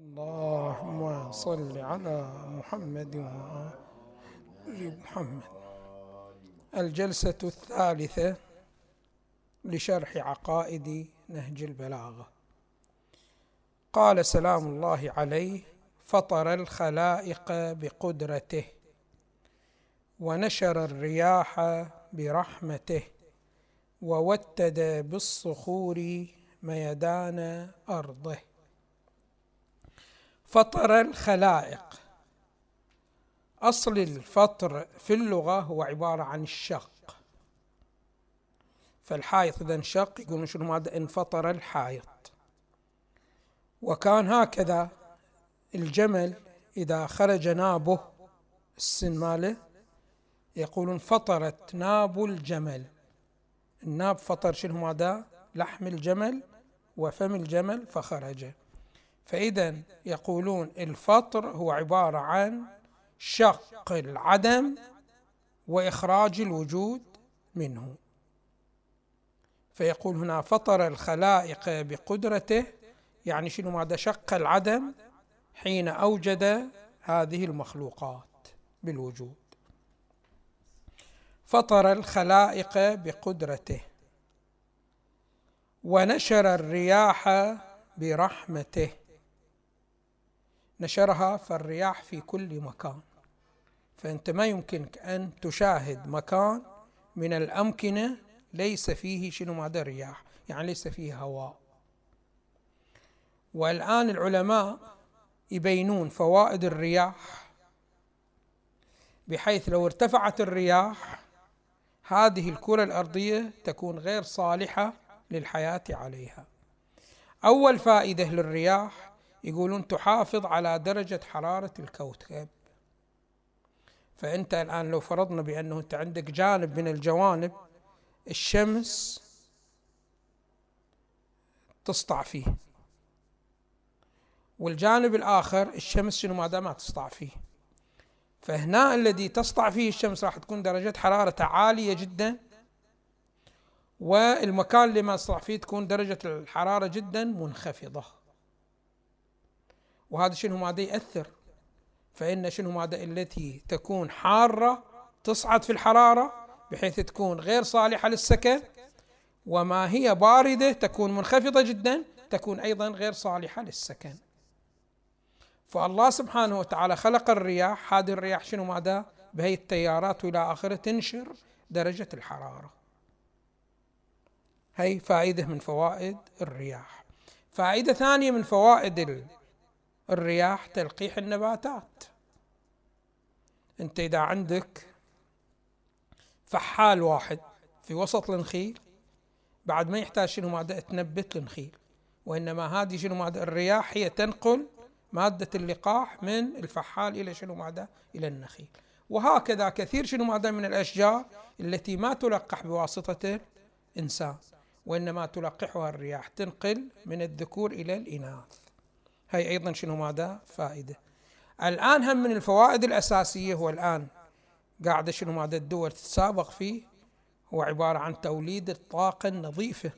اللهم صل على محمد وآل محمد. الجلسة الثالثة لشرح عقائد نهج البلاغة. قال سلام الله عليه فطر الخلائق بقدرته ونشر الرياح برحمته ووتد بالصخور ميدان أرضه. فطر الخلائق. أصل الفطر في اللغة هو عبارة عن الشق. فالحائط إذا انشق يقولون شنو ماذا؟ انفطر الحائط. وكان هكذا الجمل إذا خرج نابه السن ماله يقولون فطرت ناب الجمل. الناب فطر شنو ماذا؟ لحم الجمل وفم الجمل فخرج. فإذا يقولون الفطر هو عبارة عن شق العدم وإخراج الوجود منه. فيقول هنا فطر الخلائق بقدرته يعني شنو ماذا؟ شق العدم حين أوجد هذه المخلوقات بالوجود. فطر الخلائق بقدرته ونشر الرياح برحمته. نشرها فالرياح في كل مكان. فأنت ما يمكنك أن تشاهد مكان من الأمكنة ليس فيه شنو ماذا رياح يعني ليس فيه هواء. والآن العلماء يبينون فوائد الرياح. بحيث لو ارتفعت الرياح هذه الكرة الأرضية تكون غير صالحة للحياة عليها. أول فائدة للرياح يقولون تحافظ على درجة حرارة الكوكب. فأنت الآن لو فرضنا بأنه أنت عندك جانب من الجوانب الشمس تسطع فيه والجانب الآخر الشمس شنو ماذا ما تسطع فيه. فهنا الذي تسطع فيه الشمس راح تكون درجة حرارته عالية جدا والمكان اللي ما تسطع فيه تكون درجة الحرارة جدا منخفضة. وهذا شنو ماذا يأثر؟ فإن شنو ماذا التي تكون حارة تصعد في الحرارة بحيث تكون غير صالحة للسكن وما هي باردة تكون منخفضة جدا تكون أيضا غير صالحة للسكن. فالله سبحانه وتعالى خلق الرياح هذه الرياح شنو ماذا؟ بهي التيارات وإلى آخره تنشر درجة الحرارة. هي فائدة من فوائد الرياح. فائدة ثانية من فوائد الرياح تلقيح النباتات. انت اذا عندك فحال واحد في وسط النخيل بعد ما يحتاج شنو مادة؟ تنبت النخيل. وإنما هذه شنو مادة؟ الرياح هي تنقل مادة اللقاح من الفحال إلى شنو مادة؟ إلى النخيل. وهكذا كثير شنو مادة من الأشجار التي ما تلقح بواسطة الإنسان وإنما تلقحها الرياح تنقل من الذكور إلى الإناث. هي أيضا شنو ماذا؟ فائدة. الآن هم من الفوائد الأساسية هو الآن قاعدة شنو ماذا؟ الدول تتسابق فيه هو عبارة عن توليد الطاقة النظيفة.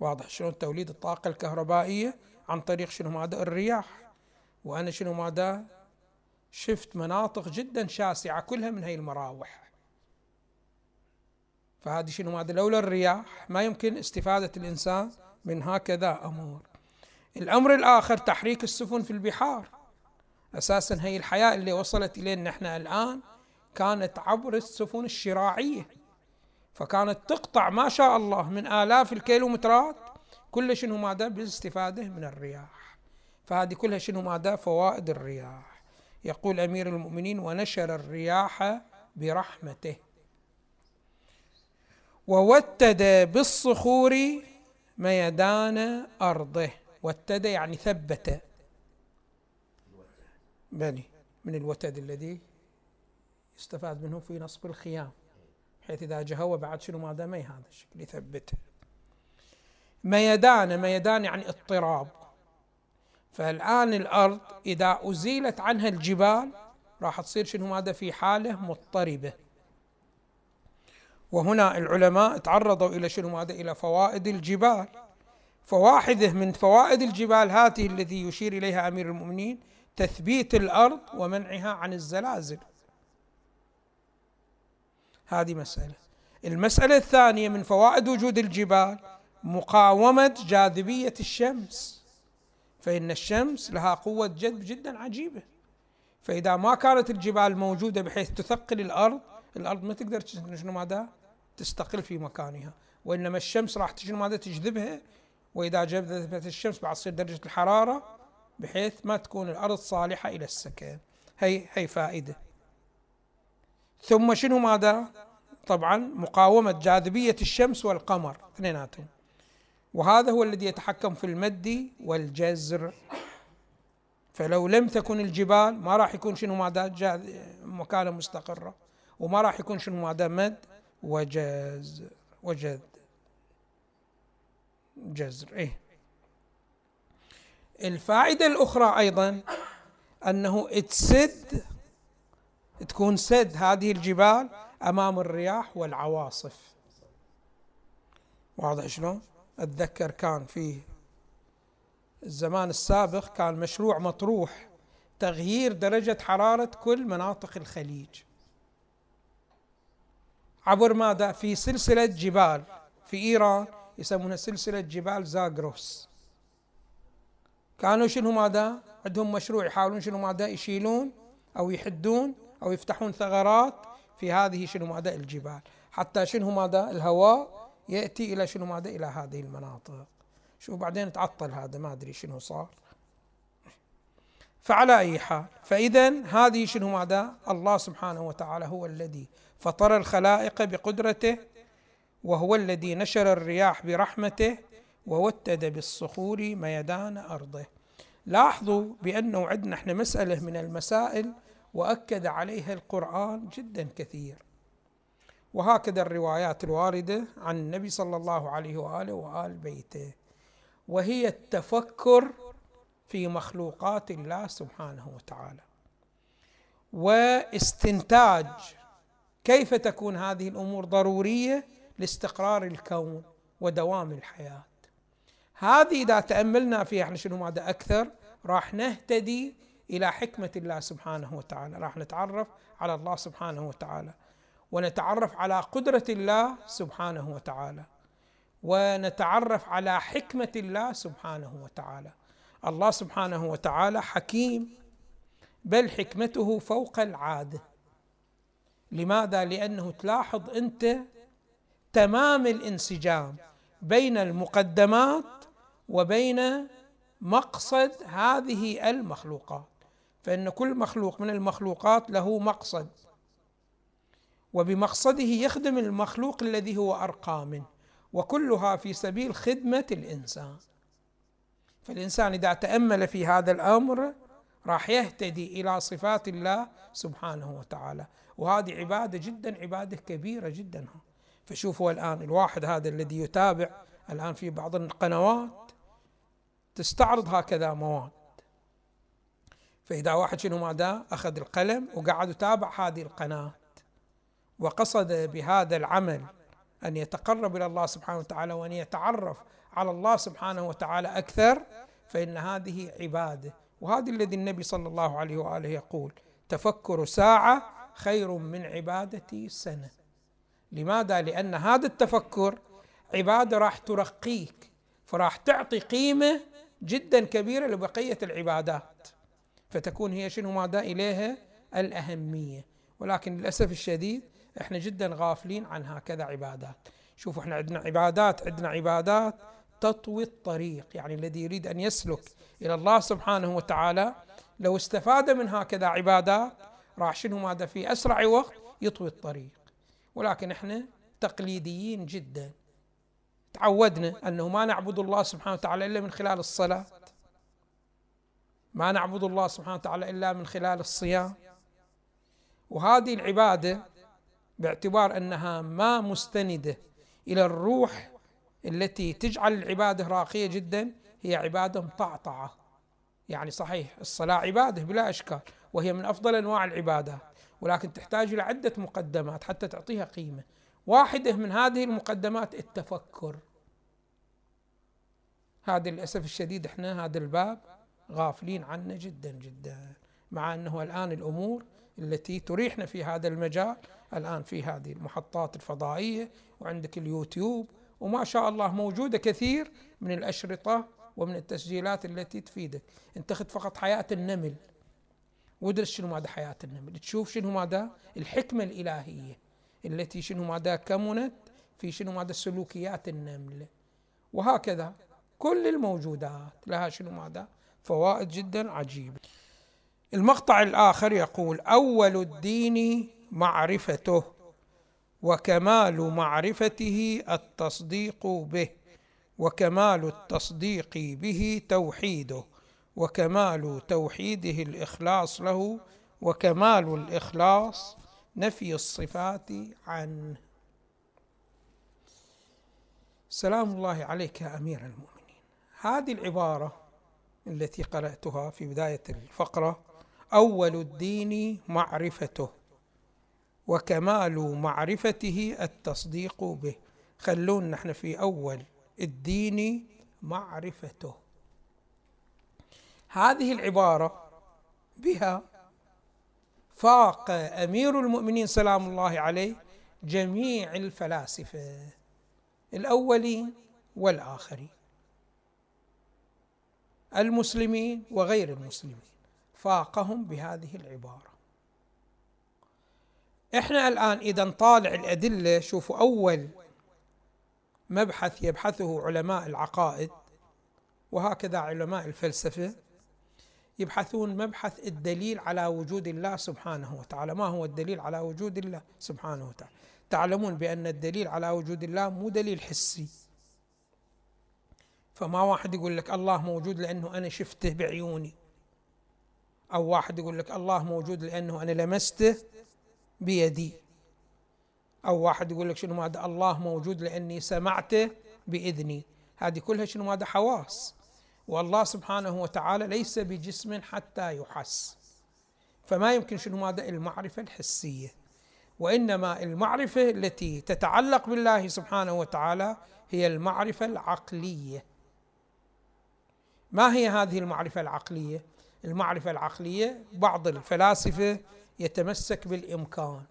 واضح شلون توليد الطاقة الكهربائية عن طريق شنو ماذا؟ الرياح. وأنا شنو ماذا؟ شفت مناطق جدا شاسعة كلها من هي المراوح. فهذه شنو ماذا؟ لولا الرياح ما يمكن استفادة الإنسان من هكذا أمور. الأمر الآخر تحريك السفن في البحار. أساسا هي الحياة اللي وصلت إلينا إحنا الآن كانت عبر السفن الشراعية. فكانت تقطع ما شاء الله من آلاف الكيلومترات كل شنو ماذا بالاستفادة من الرياح. فهذه كلها شنو ماذا فوائد الرياح. يقول أمير المؤمنين ونشر الرياح برحمته. ووتد بالصخور ميدان أرضه. وتد يعني ثبت. بني من الوتد الذي يستفاد منه في نصب الخيام بحيث إذا جهوى بعد شنو ماذا مي هذا الشكل يثبته ميدان ميدان يعني اضطراب. فالآن الأرض إذا أزيلت عنها الجبال راح تصير شنو ماذا؟ في حالة مضطربة. وهنا العلماء تعرضوا إلى شنو ماذا؟ إلى فوائد الجبال. فواحده من فوائد الجبال هذه التي يشير إليها أمير المؤمنين تثبيت الأرض ومنعها عن الزلازل. هذه مسألة. المسألة الثانية من فوائد وجود الجبال مقاومة جاذبية الشمس. فإن الشمس لها قوة جذب جدا عجيبة. فإذا ما كانت الجبال موجودة بحيث تثقل الأرض الأرض ما تقدر شنو ماذا تستقل في مكانها. وإنما الشمس راح شنو ماذا تجذبها وإذا جذبت الشمس بعد تصير درجة الحرارة بحيث ما تكون الأرض صالحة إلى السكن. هي هي فائدة. ثم شنو ماذا؟ طبعا مقاومة جاذبية الشمس والقمر اثنيناتهم. وهذا هو الذي يتحكم في المد والجزر. فلو لم تكن الجبال ما راح يكون شنو ماذا؟ مكانه مستقرة. وما راح يكون شنو ماذا؟ مد وجز وجد جزر إيه الفائدة الأخرى أيضا أنه تسد تكون سد هذه الجبال أمام الرياح والعواصف واضح شلون؟ أتذكر كان في الزمان السابق كان مشروع مطروح تغيير درجة حرارة كل مناطق الخليج عبر ماذا؟ في سلسلة جبال في إيران يسمونها سلسلة جبال زاغروس كانوا شنو ماذا؟ عندهم مشروع يحاولون شنو ماذا؟ يشيلون أو يحدون أو يفتحون ثغرات في هذه شنو ماذا؟ الجبال حتى شنو ماذا؟ الهواء يأتي إلى شنو ماذا؟ إلى هذه المناطق شوف بعدين تعطل هذا ما أدري شنو صار فعلى أي حال فإذا هذه شنو ماذا؟ الله سبحانه وتعالى هو الذي فطر الخلائق بقدرته وهو الذي نشر الرياح برحمته ووتد بالصخور ميدان أرضه. لاحظوا بانه عندنا إحنا مسألة من المسائل وأكد عليها القرآن جدا كثير. وهكذا الروايات الواردة عن النبي صلى الله عليه وآله وآل بيته. وهي التفكر في مخلوقات الله سبحانه وتعالى. واستنتاج. كيف تكون هذه الأمور ضرورية؟ لاستقرار الكون ودوام الحياة. هذه إذا تأملنا فيها إحنا شنو ماذا أكثر؟ راح نهتدي إلى حكمة الله سبحانه وتعالى. راح نتعرف على الله سبحانه وتعالى. ونتعرف على قدرة الله سبحانه وتعالى. ونتعرف على حكمة الله سبحانه وتعالى. الله سبحانه وتعالى حكيم بل حكمته فوق العادة. لماذا؟ لأنه تلاحظ أنت تمام الانسجام بين المقدمات وبين مقصد هذه المخلوقات. فإن كل مخلوق من المخلوقات له مقصد وبمقصده يخدم المخلوق الذي هو أرقى منه وكلها في سبيل خدمة الإنسان. فالإنسان إذا تأمل في هذا الأمر راح يهتدي إلى صفات الله سبحانه وتعالى. وهذه عبادة جدا عبادة كبيرة جدا. فشوفوا الآن الواحد هذا الذي يتابع الآن في بعض القنوات تستعرض هكذا مواد. فإذا واحد شنو ماذا؟ أخذ القلم وقعد يتابع هذه القناة. وقصد بهذا العمل أن يتقرب إلى الله سبحانه وتعالى وأن يتعرف على الله سبحانه وتعالى أكثر فإن هذه عبادة. وهذا الذي النبي صلى الله عليه وآله يقول تفكر ساعة خير من عباده سنة. لماذا؟ لأن هذا التفكر عبادة راح ترقيك فراح تعطي قيمة جدا كبيرة لبقية العبادات. فتكون هي شنو؟ ماذا إليها؟ الأهمية. ولكن للأسف الشديد إحنا جدا غافلين عن هكذا عبادات. شوفوا إحنا عندنا عبادات عندنا عبادات تطوي الطريق. يعني الذي يريد أن يسلك إلى الله سبحانه وتعالى لو استفاد من هكذا عبادات راح شنو؟ ماذا في أسرع وقت يطوي الطريق. ولكن إحنا تقليديين جدا. تعودنا أنه ما نعبد الله سبحانه وتعالى إلا من خلال الصلاة. ما نعبد الله سبحانه وتعالى إلا من خلال الصيام. وهذه العبادة باعتبار أنها ما مستندة إلى الروح التي تجعل العبادة راقية جدا هي عبادة مطعطعة. يعني صحيح الصلاة عبادة بلا أشكال وهي من أفضل أنواع العبادات. ولكن تحتاج إلى عدة مقدمات حتى تعطيها قيمة. واحدة من هذه المقدمات التفكر. هذا للأسف الشديد إحنا هذا الباب غافلين عنه جدا جدا مع أنه الآن الأمور التي تريحنا في هذا المجال الآن في هذه المحطات الفضائية وعندك اليوتيوب وما شاء الله موجودة كثير من الأشرطة ومن التسجيلات التي تفيدك. انت فقط حياة النمل. وادرس شنو ماذا حياة النمل تشوف شنو ماذا الحكمة الإلهية التي شنو ماذا كمنت في شنو ماذا سلوكيات النمل. وهكذا كل الموجودات لها شنو ماذا فوائد جدا عجيبة. المقطع الآخر يقول أول الدين معرفته وكمال معرفته التصديق به وكمال التصديق به توحيده. وكمال توحيده الإخلاص له وكمال الإخلاص نفي الصفات عنه. سلام الله عليك يا أمير المؤمنين. هذه العبارة التي قرأتها في بداية الفقرة أول الدين معرفته وكمال معرفته التصديق به. خلونا نحن في أول الدين معرفته. هذه العبارة بها فاق أمير المؤمنين سلام الله عليه جميع الفلاسفة الأولين والآخرين المسلمين وغير المسلمين. فاقهم بهذه العبارة. إحنا الآن إذا نطالع الأدلة شوفوا أول مبحث يبحثه علماء العقائد وهكذا علماء الفلسفة يبحثون مبحث الدليل على وجود الله سبحانه وتعالى. ما هو الدليل على وجود الله سبحانه وتعالى؟ تعلمون بأن الدليل على وجود الله مو دليل حسي. فما واحد يقول لك الله موجود لأنه أنا شفته بعيوني. أو واحد يقول لك الله موجود لأنه أنا لمسته بيدي. أو واحد يقول لك شنو ماذا؟ الله موجود لأني سمعته بإذني. هذه كلها شنو ماذا؟ حواس. والله سبحانه وتعالى ليس بجسم حتى يحس. فما يمكن شنو ماذا؟ المعرفة الحسية. وإنما المعرفة التي تتعلق بالله سبحانه وتعالى هي المعرفة العقلية. ما هي هذه المعرفة العقلية؟ المعرفة العقلية بعض الفلاسفة يتمسك بالإمكان.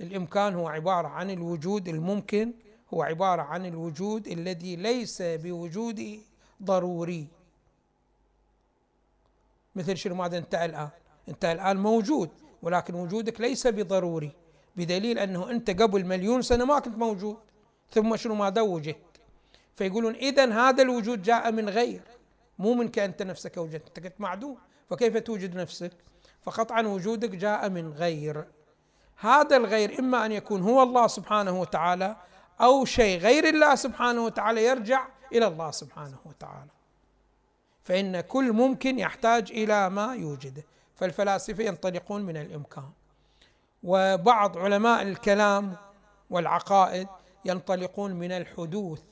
الإمكان هو عبارة عن الوجود الممكن هو عبارة عن الوجود الذي ليس بوجود ضروري. مثل شنو؟ ماذا انت الآن. انت الآن موجود ولكن وجودك ليس بضروري بدليل أنه أنت قبل مليون سنة ما كنت موجود ثم شنو؟ ماذا وجدت فيقولون اذا هذا الوجود جاء من غير مو منك أنت نفسك وجدت أنت كنت معدوم. فكيف توجد نفسك؟ فقطعا وجودك جاء من غير. هذا الغير إما أن يكون هو الله سبحانه وتعالى أو شيء غير الله سبحانه وتعالى يرجع إلى الله سبحانه وتعالى. فإن كل ممكن يحتاج إلى ما يوجده فالفلاسفة ينطلقون من الإمكان. وبعض علماء الكلام والعقائد ينطلقون من الحدوث.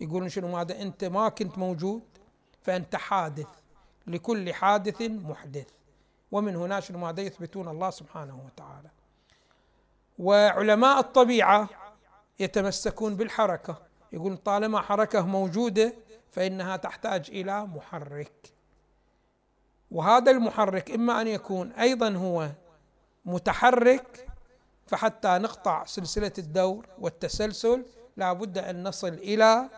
يقولون شنو ماذا؟ أنت ما كنت موجود فأنت حادث. لكل حادث محدث. ومن هنا شنو ماذا؟ يثبتون الله سبحانه وتعالى. وعلماء الطبيعة يتمسكون بالحركة. يقول طالما حركة موجودة فإنها تحتاج إلى محرك. وهذا المحرك إما أن يكون أيضا هو متحرك فحتى نقطع سلسلة الدور والتسلسل لا بد أن نصل إلى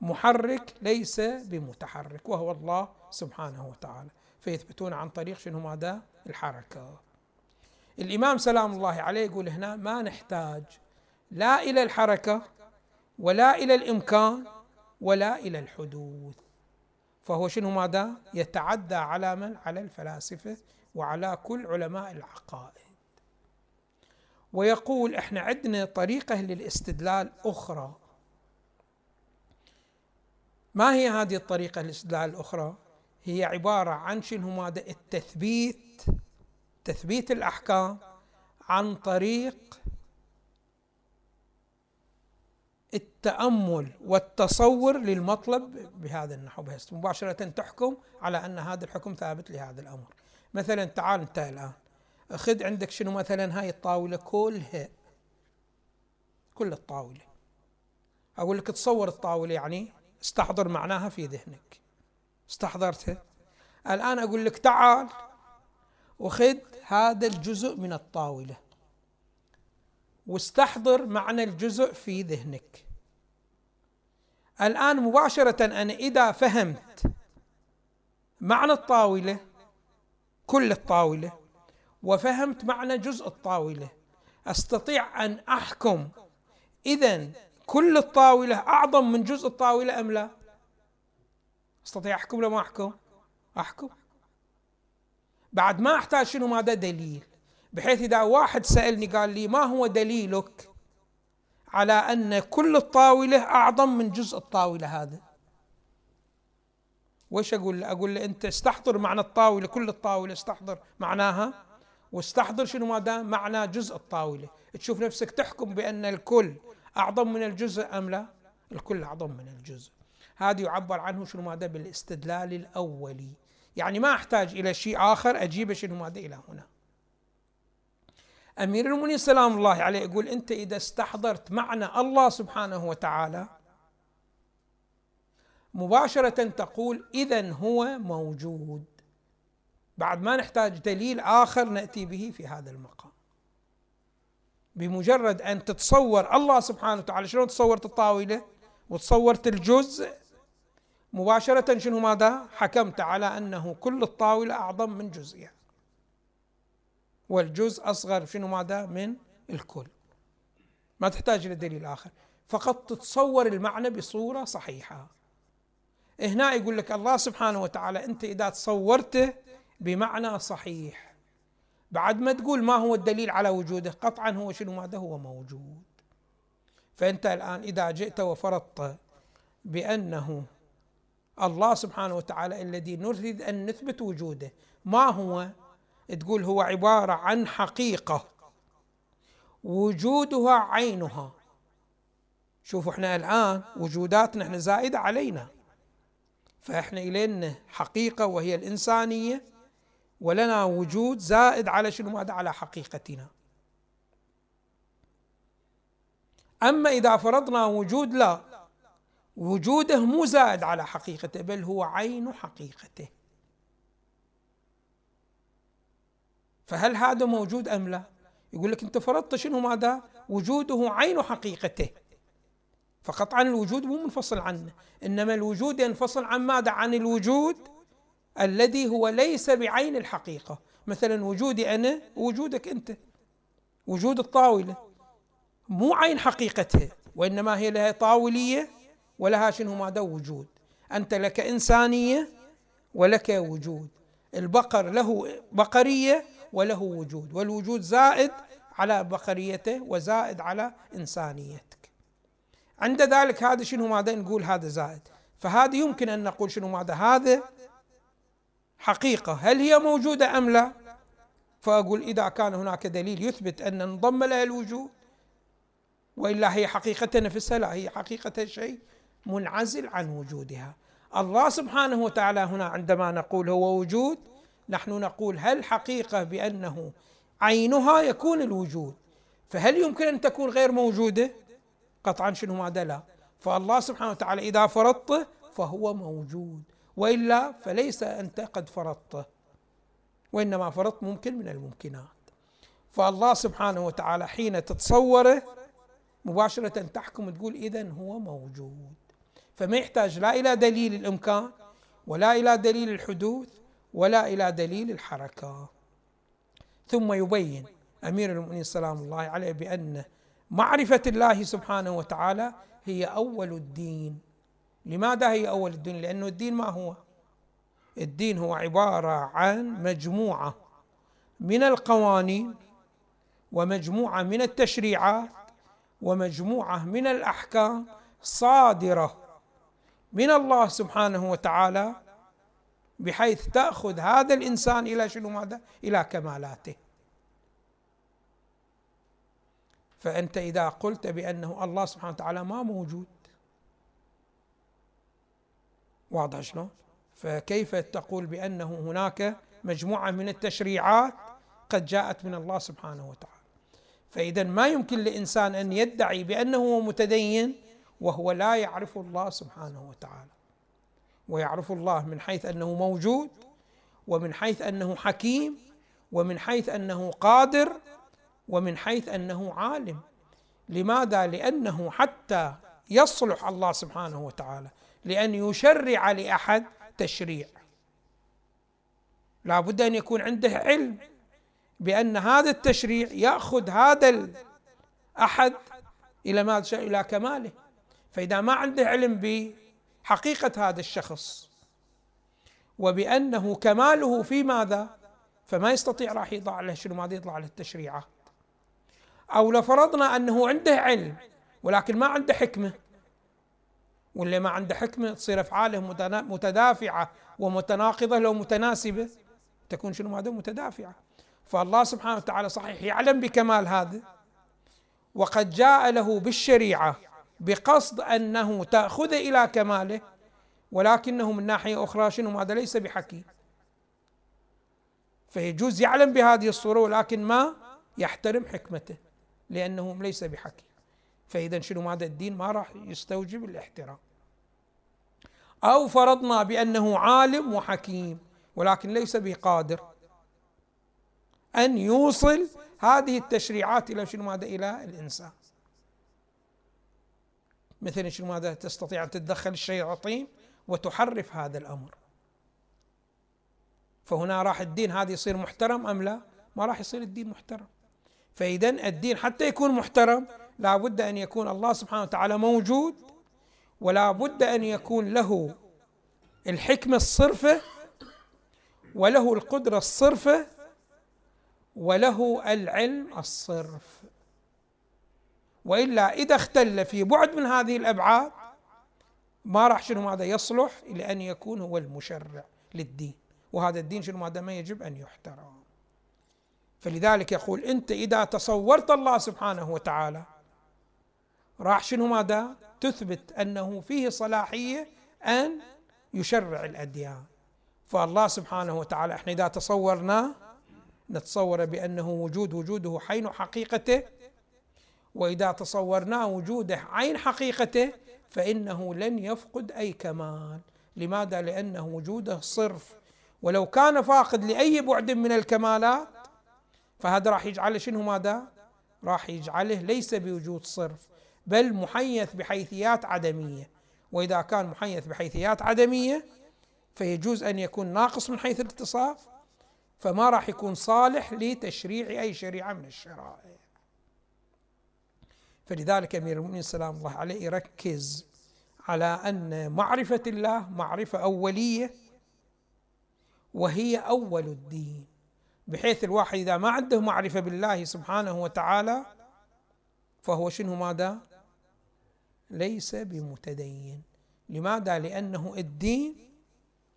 محرك ليس بمتحرك وهو الله سبحانه وتعالى. فيثبتون عن طريق شنو ماذا؟ الحركة. الإمام سلام الله عليه يقول هنا ما نحتاج لا إلى الحركة ولا إلى الإمكان ولا إلى الحدوث. فهو شنو ماذا؟ يتعدى على من؟ على الفلاسفة وعلى كل علماء العقائد. ويقول إحنا عندنا طريقة للاستدلال أخرى. ما هي هذه الطريقة للاستدلال الأخرى؟ هي عبارة عن شنو ماذا؟ التثبيت تثبيت الأحكام عن طريق التأمل والتصور للمطلب بهذا النحو. بس مباشرة تحكم على أن هذا الحكم ثابت لهذا الأمر. مثلا تعال انت الآن. خذ عندك شنو مثلا؟ هاي الطاولة كلها كل الطاولة. أقول لك تصور الطاولة يعني استحضر معناها في ذهنك. استحضرتها. الآن أقول لك تعال وخذ هذا الجزء من الطاولة. واستحضر معنى الجزء في ذهنك الآن مباشرة أنا إذا فهمت معنى الطاولة كل الطاولة وفهمت معنى جزء الطاولة أستطيع أن أحكم اذا كل الطاولة أعظم من جزء الطاولة أم لا؟ أستطيع أحكم ولا ما أحكم؟ أحكم بعد ما أحتاج شنو ماذا دليل بحيث إذا واحد سألني قال لي ما هو دليلك على أن كل الطاولة أعظم من جزء الطاولة هذا؟ وش أقول؟ له؟ أقول له أنت استحضر معنى الطاولة كل الطاولة استحضر معناها. واستحضر شنو ماذا معنى جزء الطاولة. تشوف نفسك تحكم بأن الكل أعظم من الجزء أم لا؟ الكل أعظم من الجزء. هذا يعبر عنه شنو ماذا بالاستدلال الأولي. يعني ما أحتاج إلى شيء آخر اجيبه شنو ماذا إلى هنا. أمير المؤمنين سلام الله عليه يقول أنت إذا استحضرت معنى الله سبحانه وتعالى مباشرة تقول اذا هو موجود. بعد ما نحتاج دليل آخر نأتي به في هذا المقام. بمجرد أن تتصور الله سبحانه وتعالى شلون تصورت الطاولة؟ وتصورت الجزء. مباشرة شنو ماذا؟ حكمت على أنه كل الطاولة أعظم من جزئها. والجزء أصغر شنو ماذا؟ من الكل. ما تحتاج إلى دليل آخر. فقط تتصور المعنى بصورة صحيحة. هنا يقول لك الله سبحانه وتعالى أنت إذا تصورته بمعنى صحيح بعد ما تقول ما هو الدليل على وجوده قطعا هو شنو ماذا؟ هو موجود. فأنت الآن إذا جئت وفرضت بأنه الله سبحانه وتعالى الذي نريد أن نثبت وجوده ما هو؟ تقول هو عبارة عن حقيقة. وجودها عينها. شوفوا إحنا الآن وجوداتنا إحنا زائدة علينا. فاحنا إلينا حقيقة وهي الإنسانية ولنا وجود زائد على شنو؟ ماذا؟ على حقيقتنا. أما إذا فرضنا وجود لا وجوده مو زائد على حقيقته بل هو عين حقيقته. فهل هذا موجود أم لا؟ يقول لك أنت فرضت شنو ماذا؟ وجوده عين حقيقته. فقطعا الوجود مو منفصل عنه. إنما الوجود ينفصل عن ماذا؟ عن الوجود الذي هو ليس بعين الحقيقة. مثلا وجودي أنا ووجودك أنت. وجود الطاولة. مو عين حقيقتها وإنما هي لها طاولية ولها شنو ماذا؟ وجود. أنت لك إنسانية ولك وجود. البقر له بقرية وله وجود والوجود زائد على بقريته وزائد على إنسانيتك. عند ذلك هذا شنو ماذا نقول هذا زائد؟ فهذا يمكن أن نقول شنو ماذا؟ هذا حقيقة. هل هي موجودة أم لا؟ فأقول إذا كان هناك دليل يثبت أن انضم لها الوجود وإلا هي حقيقة نفسها لا هي حقيقة شيء منعزل عن وجودها. الله سبحانه وتعالى هنا عندما نقول هو وجود نحن نقول هل حقيقة بأنه عينها يكون الوجود؟ فهل يمكن أن تكون غير موجودة؟ قطعا شنو ماذا لا. فالله سبحانه وتعالى إذا فرضته فهو موجود وإلا فليس أنت قد فرضته وإنما فرضت ممكن من الممكنات. فالله سبحانه وتعالى حين تتصوره مباشرة تحكم تقول اذا هو موجود. فما يحتاج لا إلى دليل الإمكان ولا إلى دليل الحدوث ولا إلى دليل الحركة. ثم يبين أمير المؤمنين سلام الله عليه بأن معرفة الله سبحانه وتعالى هي أول الدين. لماذا هي أول الدين؟ لأنه الدين ما هو؟ الدين هو عبارة عن مجموعة من القوانين ومجموعة من التشريعات ومجموعة من الأحكام صادرة من الله سبحانه وتعالى بحيث تأخذ هذا الإنسان إلى شنو ماذا؟ إلى كمالاته فأنت إذا قلت بأنه الله سبحانه وتعالى ما موجود واضح شلون؟ فكيف تقول بأنه هناك مجموعة من التشريعات قد جاءت من الله سبحانه وتعالى فإذا ما يمكن لإنسان أن يدعي بأنه متدين وهو لا يعرف الله سبحانه وتعالى ويعرف الله من حيث أنه موجود ومن حيث أنه حكيم ومن حيث أنه قادر ومن حيث أنه عالم. لماذا؟ لأنه حتى يصلح الله سبحانه وتعالى. لأن يشرع لأحد تشريع. لا بد أن يكون عنده علم بأن هذا التشريع يأخذ هذا الاحد إلى ماذا إلى كماله. فإذا ما عنده علم بحقيقه هذا الشخص. وبأنه كماله في ماذا؟ فما يستطيع راح يضع له شنو؟ ماذا يطلع له؟ التشريعات. أو لفرضنا أنه عنده علم ولكن ما عنده حكمة. واللي ما عنده حكمة تصير أفعاله متدافعة ومتناقضة لو متناسبة تكون شنو؟ ماذا؟ متدافعة. فالله سبحانه وتعالى صحيح يعلم بكمال هذا. وقد جاء له بالشريعة. بقصد أنه تأخذ إلى كماله ولكنه من ناحية أخرى شنو؟ ماذا ليس بحكيم فيجوز يعلم بهذه الصورة ولكن ما يحترم حكمته لأنه ليس بحكيم فإذا شنو؟ ماذا الدين ما راح يستوجب الاحترام. أو فرضنا بأنه عالم وحكيم ولكن ليس بقادر أن يوصل هذه التشريعات إلى شنو؟ ماذا إلى الإنسان. مثلا شنو ماذا تستطيع أن تتدخل الشياطين وتحرف هذا الأمر. فهنا راح الدين هذا يصير محترم أم لا؟ ما راح يصير الدين محترم. فاذا الدين حتى يكون محترم لا بد أن يكون الله سبحانه وتعالى موجود ولا بد أن يكون له الحكمة الصرفة وله القدرة الصرفة وله العلم الصرف. وإلا إذا اختل في بعد من هذه الأبعاد ما راح شنو ماذا يصلح إلى أن يكون هو المشرع للدين. وهذا الدين شنو ماذا ما يجب أن يحترم. فلذلك يقول أنت إذا تصورت الله سبحانه وتعالى راح شنو ماذا؟ تثبت أنه فيه صلاحية أن يشرع الأديان. فالله سبحانه وتعالى إحنا إذا تصورناه نتصور بأنه وجود وجوده حين حقيقته وإذا تصورناه وجوده عين حقيقته فإنه لن يفقد أي كمال. لماذا؟ لأنه وجوده صرف. ولو كان فاقد لأي بعد من الكمالات فهذا راح يجعله شنو ماذا؟ راح يجعله ليس بوجود صرف بل محيث بحيثيات عدمية. وإذا كان محيث بحيثيات عدمية فيجوز أن يكون ناقص من حيث الاتصاف فما راح يكون صالح لتشريع أي شريعة من الشرائع. فلذلك أمير المؤمنين سلام الله عليه يركز على أن معرفة الله معرفة أولية وهي أول الدين بحيث الواحد إذا ما عنده معرفة بالله سبحانه وتعالى فهو شنو ماذا؟ ليس بمتدين لماذا؟ لأنه الدين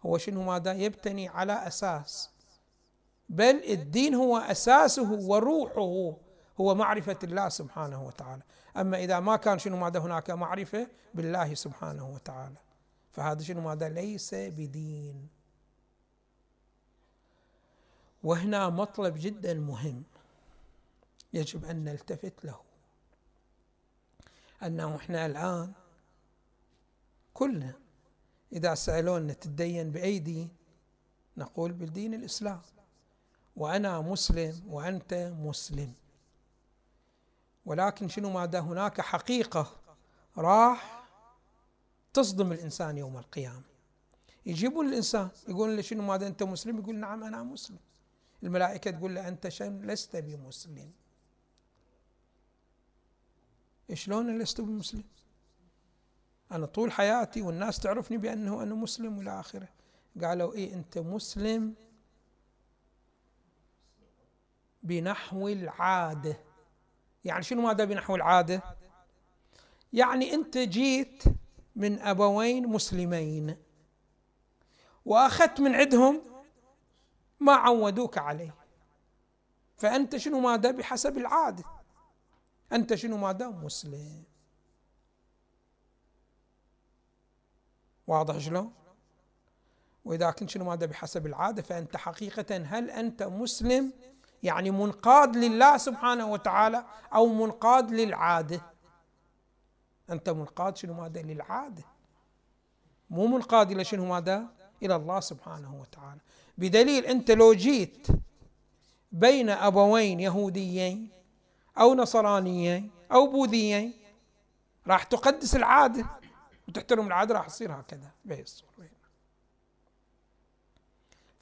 هو شنو ماذا؟ يبتني على أساس بل الدين هو أساسه وروحه هو معرفة الله سبحانه وتعالى. أما إذا ما كان شنو ماذا هناك معرفة بالله سبحانه وتعالى. فهذا شنو ماذا؟ ليس بدين. وهنا مطلب جدا مهم يجب أن نلتفت له. أنه إحنا الآن كلنا إذا سألونا تدين بأي دين نقول بالدين الإسلام. وأنا مسلم وأنت مسلم. ولكن شنو ماذا هناك حقيقة راح تصدم الإنسان يوم القيامة. يجيبون الإنسان يقول له شنو ماذا أنت مسلم؟ يقول نعم أنا مسلم. الملائكة تقول له أنت شن؟ لست بمسلم. شلون لست بمسلم؟ أنا طول حياتي والناس تعرفني بأنه أنا مسلم والى آخره. قالوا إيه أنت مسلم بنحو العادة. يعني شنو ماذا بنحو العادة؟ يعني أنت جيت من أبوين مسلمين وأخذت من عندهم ما عودوك عليه. فأنت شنو ماذا بحسب العادة؟ أنت شنو ماذا؟ مسلم. واضح شلون؟ وإذا كنت شنو ماذا بحسب العادة؟ فأنت حقيقة هل أنت مسلم يعني منقاد لله سبحانه وتعالى أو منقاد للعادة. أنت منقاد شنو ماذا؟ للعادة. مو منقاد إلى شنو ماذا؟ إلى الله سبحانه وتعالى. بدليل أنت لو جيت بين أبوين يهوديين أو نصرانيين أو بوذيين راح تقدس العادة وتحترم العادة راح تصير هكذا. بهي الصورة.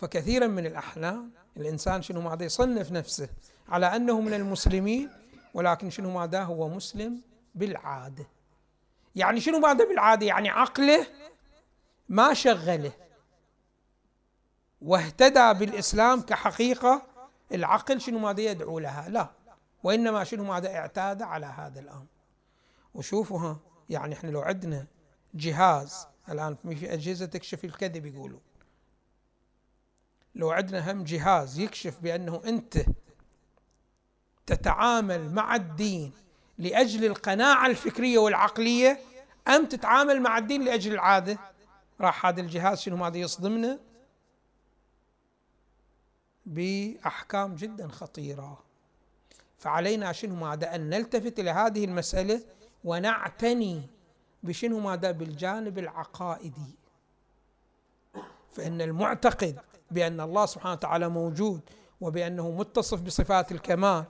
فكثيرا من الأحلام الإنسان شنو ماذا يصنف نفسه على أنه من المسلمين ولكن شنو ماذا هو مسلم بالعادة. يعني شنو ماذا بالعادة؟ يعني عقله ما شغله. واهتدى بالإسلام كحقيقة العقل شنو ماذا يدعو لها؟ لا. وإنما شنو ماذا اعتاد على هذا الأمر. وشوفوا ها يعني إحنا لو عندنا جهاز الآن في أجهزة تكشف الكذب يقولوا. لو عندنا هم جهاز يكشف بأنه أنت تتعامل مع الدين لأجل القناعة الفكرية والعقلية أم تتعامل مع الدين لأجل العادة؟ راح هذا الجهاز شنو ماذا يصدمنا؟ بأحكام جدا خطيرة. فعلينا شنو ماذا؟ أن نلتفت إلى هذه المسألة ونعتني بشنو ماذا؟ بالجانب العقائدي. فإن المعتقد بأن الله سبحانه وتعالى موجود وبأنه متصف بصفات الكمال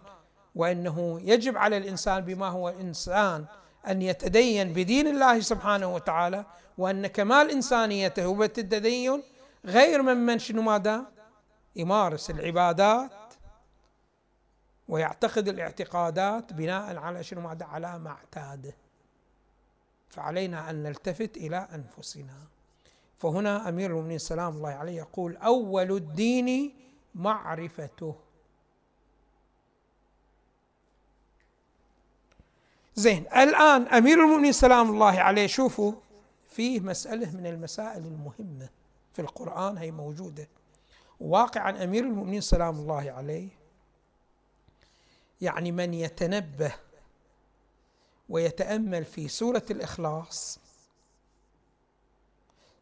وأنه يجب على الإنسان بما هو إنسان أن يتدين بدين الله سبحانه وتعالى وأن كمال إنسانيته وبالتدين غير ممن شنو ماذا؟ يمارس العبادات ويعتقد الاعتقادات بناء على شنو ماذا؟ على ما اعتاده فعلينا أن نلتفت إلى أنفسنا. فهنا أمير المؤمنين سلام الله عليه يقول أول الدين معرفته. زين الآن أمير المؤمنين سلام الله عليه شوفوا فيه مسألة من المسائل المهمة في القرآن هي موجودة. واقعا أمير المؤمنين سلام الله عليه يعني من يتنبه ويتأمل في سورة الإخلاص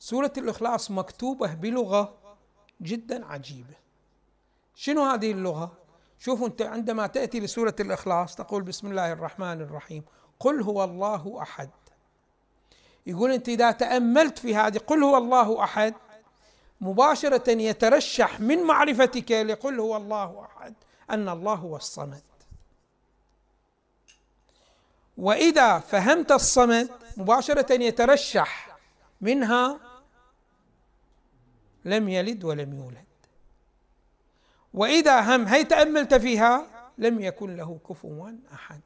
سورة الإخلاص مكتوبة بلغة جدا عجيبة. شنو هذه اللغة؟ شوفوا أنت عندما تأتي لسورة الإخلاص تقول بسم الله الرحمن الرحيم. قل هو الله أحد. يقول أنت إذا تأملت في هذه قل هو الله أحد مباشرة يترشح من معرفتك لقل هو الله أحد أن الله هو الصمد. وإذا فهمت الصمد مباشرة يترشح منها لم يلد ولم يولد. وإذا هم هي تأملت فيها لم يكن له كفوا أحد.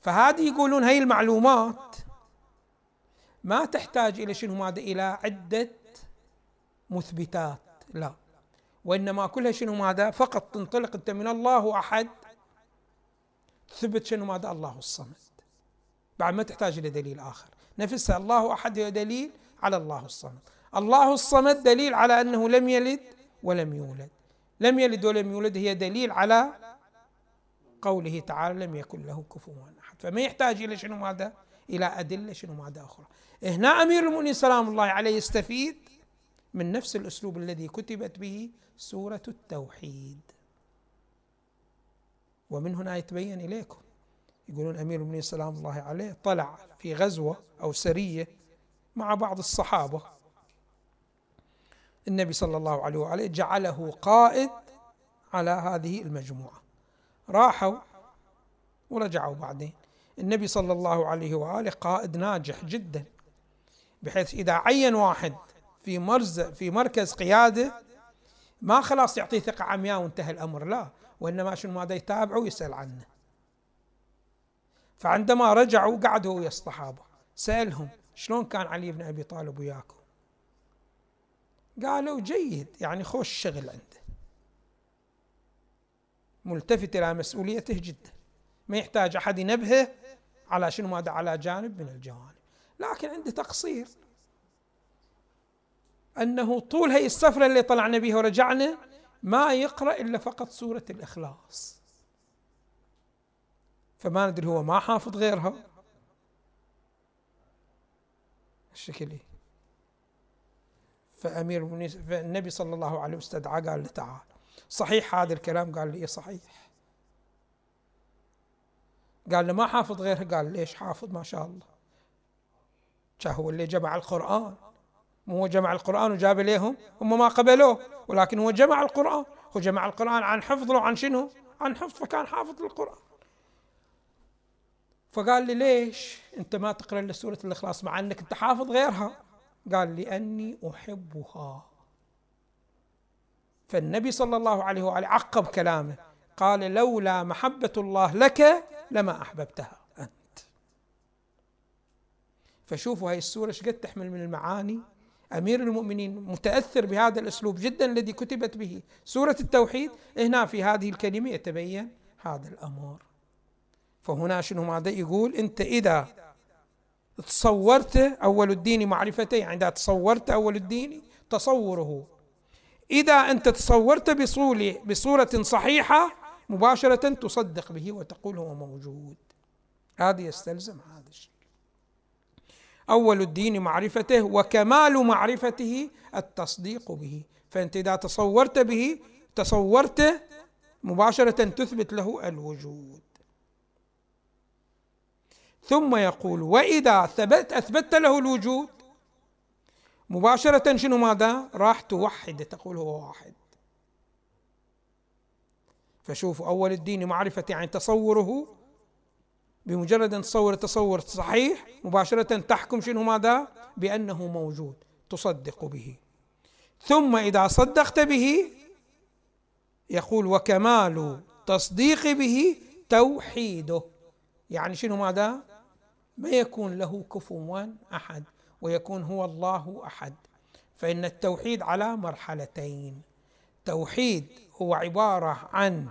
فهذه يقولون هي المعلومات ما تحتاج إلى شنو؟ ماذا؟ إلى عدة مثبتات. لا. وإنما كلها شنو؟ ماذا؟ فقط تنطلق أنت من الله أحد تثبت شنو؟ ماذا؟ الله الصمد. بعد ما تحتاج إلى دليل آخر. نفسها الله أحد هو دليل على الله الصمد. الله الصمد دليل على أنه لم يلد ولم يولد. لم يلد ولم يولد هي دليل على قوله تعالى لم يكن له كفوا أحد. فما يحتاج إلى شنو ماذا؟ إلى أدلة شنو ماذا أخرى. هنا أمير المؤمنين سلام الله عليه يستفيد من نفس الأسلوب الذي كتبت به سورة التوحيد. ومن هنا يتبين إليكم. يقولون أمير المؤمنين سلام الله عليه طلع في غزوة أو سرية مع بعض الصحابة النبي صلى الله عليه وآله جعله قائد على هذه المجموعة. راحوا ورجعوا بعدين. النبي صلى الله عليه وآله قائد ناجح جدا بحيث إذا عين واحد في مرز في مركز قيادة ما خلاص يعطيه ثقة عمياء وانتهى الأمر. لا وإنما شنو ماذا يتابعه ويسأل عنه. فعندما رجعوا قعدوا ويا الصحابة سألهم شلون كان علي بن أبي طالب وياكم؟ قالوا جيد يعني خوش شغل عنده. ملتفت إلى مسؤوليته جدا. ما يحتاج أحد ينبهه على شنو ماذا على جانب من الجوانب. لكن عنده تقصير. أنه طول هي السفرة اللي طلعنا بها ورجعنا ما يقرأ إلا فقط سورة الإخلاص. فما ندري هو ما حافظ غيرها. الشكل إيه؟ فأمير فالنبي صلى الله عليه وسلم استدعاه قال له تعال. صحيح هذا الكلام؟ قال لي إيه صحيح؟ قال له ما حافظ غيرها؟ قال ليش حافظ؟ ما شاء الله. هو اللي جمع القرآن. مو هو جمع القرآن وجاب إليهم؟ هم ما قبلوه ولكن هو جمع القرآن. هو جمع القرآن عن حفظ عن شنو؟ عن حفظ فكان حافظ للقرآن. فقال لي ليش؟ أنت ما تقرأ إلا سورة الإخلاص مع إنك أنت حافظ غيرها. قال لأني أحبها. فالنبي صلى الله عليه وآله عقب كلامه قال لولا محبة الله لك لما أحببتها أنت. فشوفوا هاي السورة إيش قد تحمل من المعاني. أمير المؤمنين متأثر بهذا الأسلوب جدا الذي كتبت به سورة التوحيد. هنا في هذه الكلمة يتبين هذا الأمر. فهنا شنو ماذا يقول؟ أنت إذا تصورت أول الدين معرفته يعني إذا تصورت أول الدين تصوره. إذا أنت تصورت بصولة بصورة صحيحة مباشرة تصدق به وتقول هو موجود. هذا يستلزم هذا الشيء. أول الدين معرفته وكمال معرفته التصديق به. فأنت إذا تصورت به تصورت مباشرة تثبت له الوجود. ثم يقول وإذا ثبت أثبتت له الوجود مباشرة شنو ماذا؟ راح توحد تقول هو واحد فشوفوا أول الدين معرفة يعني تصوره بمجرد أن تصور تصور صحيح مباشرة تحكم شنو ماذا؟ بأنه موجود تصدق به ثم إذا صدقت به يقول وكمال تصديق به توحيده يعني شنو ماذا؟ ما يكون له كفوا أحد ويكون هو الله أحد. فإن التوحيد على مرحلتين. توحيد هو عبارة عن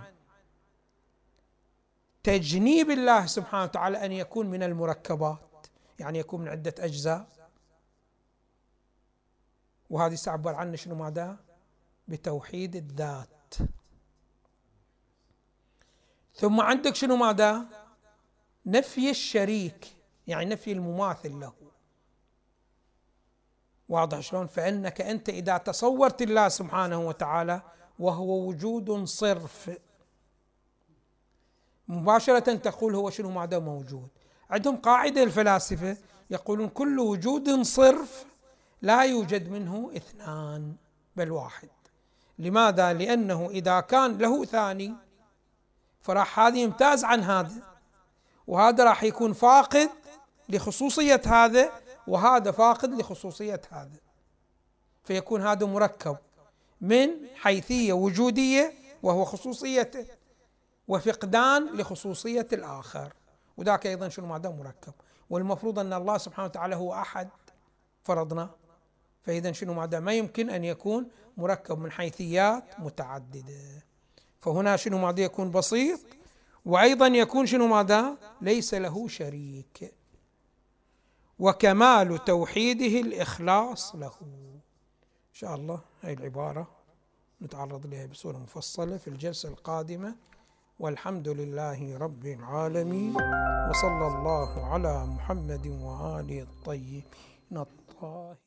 تجنيب الله سبحانه وتعالى أن يكون من المركبات يعني يكون من عدة أجزاء. وهذه سأعبر عنه شنو ماذا؟ بتوحيد الذات. ثم عندك شنو ماذا؟ نفي الشريك. يعني نفي المماثل له. واضح شلون؟ فإنك أنت إذا تصورت الله سبحانه وتعالى وهو وجود صرف مباشرة تقول هو شنو ماذا موجود. عندهم قاعدة الفلاسفة يقولون كل وجود صرف لا يوجد منه اثنان بل واحد. لماذا؟ لأنه إذا كان له ثاني فراح هذا يمتاز عن هذا وهذا راح يكون فاقد لخصوصية هذا وهذا فاقد لخصوصية هذا. فيكون هذا مركب من حيثية وجودية وهو خصوصيته وفقدان لخصوصية الآخر. وذاك أيضا شنو؟ ماذا مركب. والمفروض أن الله سبحانه وتعالى هو أحد فرضنا. فإذا شنو؟ ماذا ما يمكن أن يكون مركب من حيثيات متعددة. فهنا شنو؟ ماذا يكون بسيط. وأيضا يكون شنو؟ ماذا ليس له شريك. وكمال توحيده الإخلاص له. إن شاء الله هاي العبارة نتعرض لها بصورة مفصلة في الجلسة القادمة. والحمد لله رب العالمين وصلى الله على محمد وآله الطيبين الطاهرين.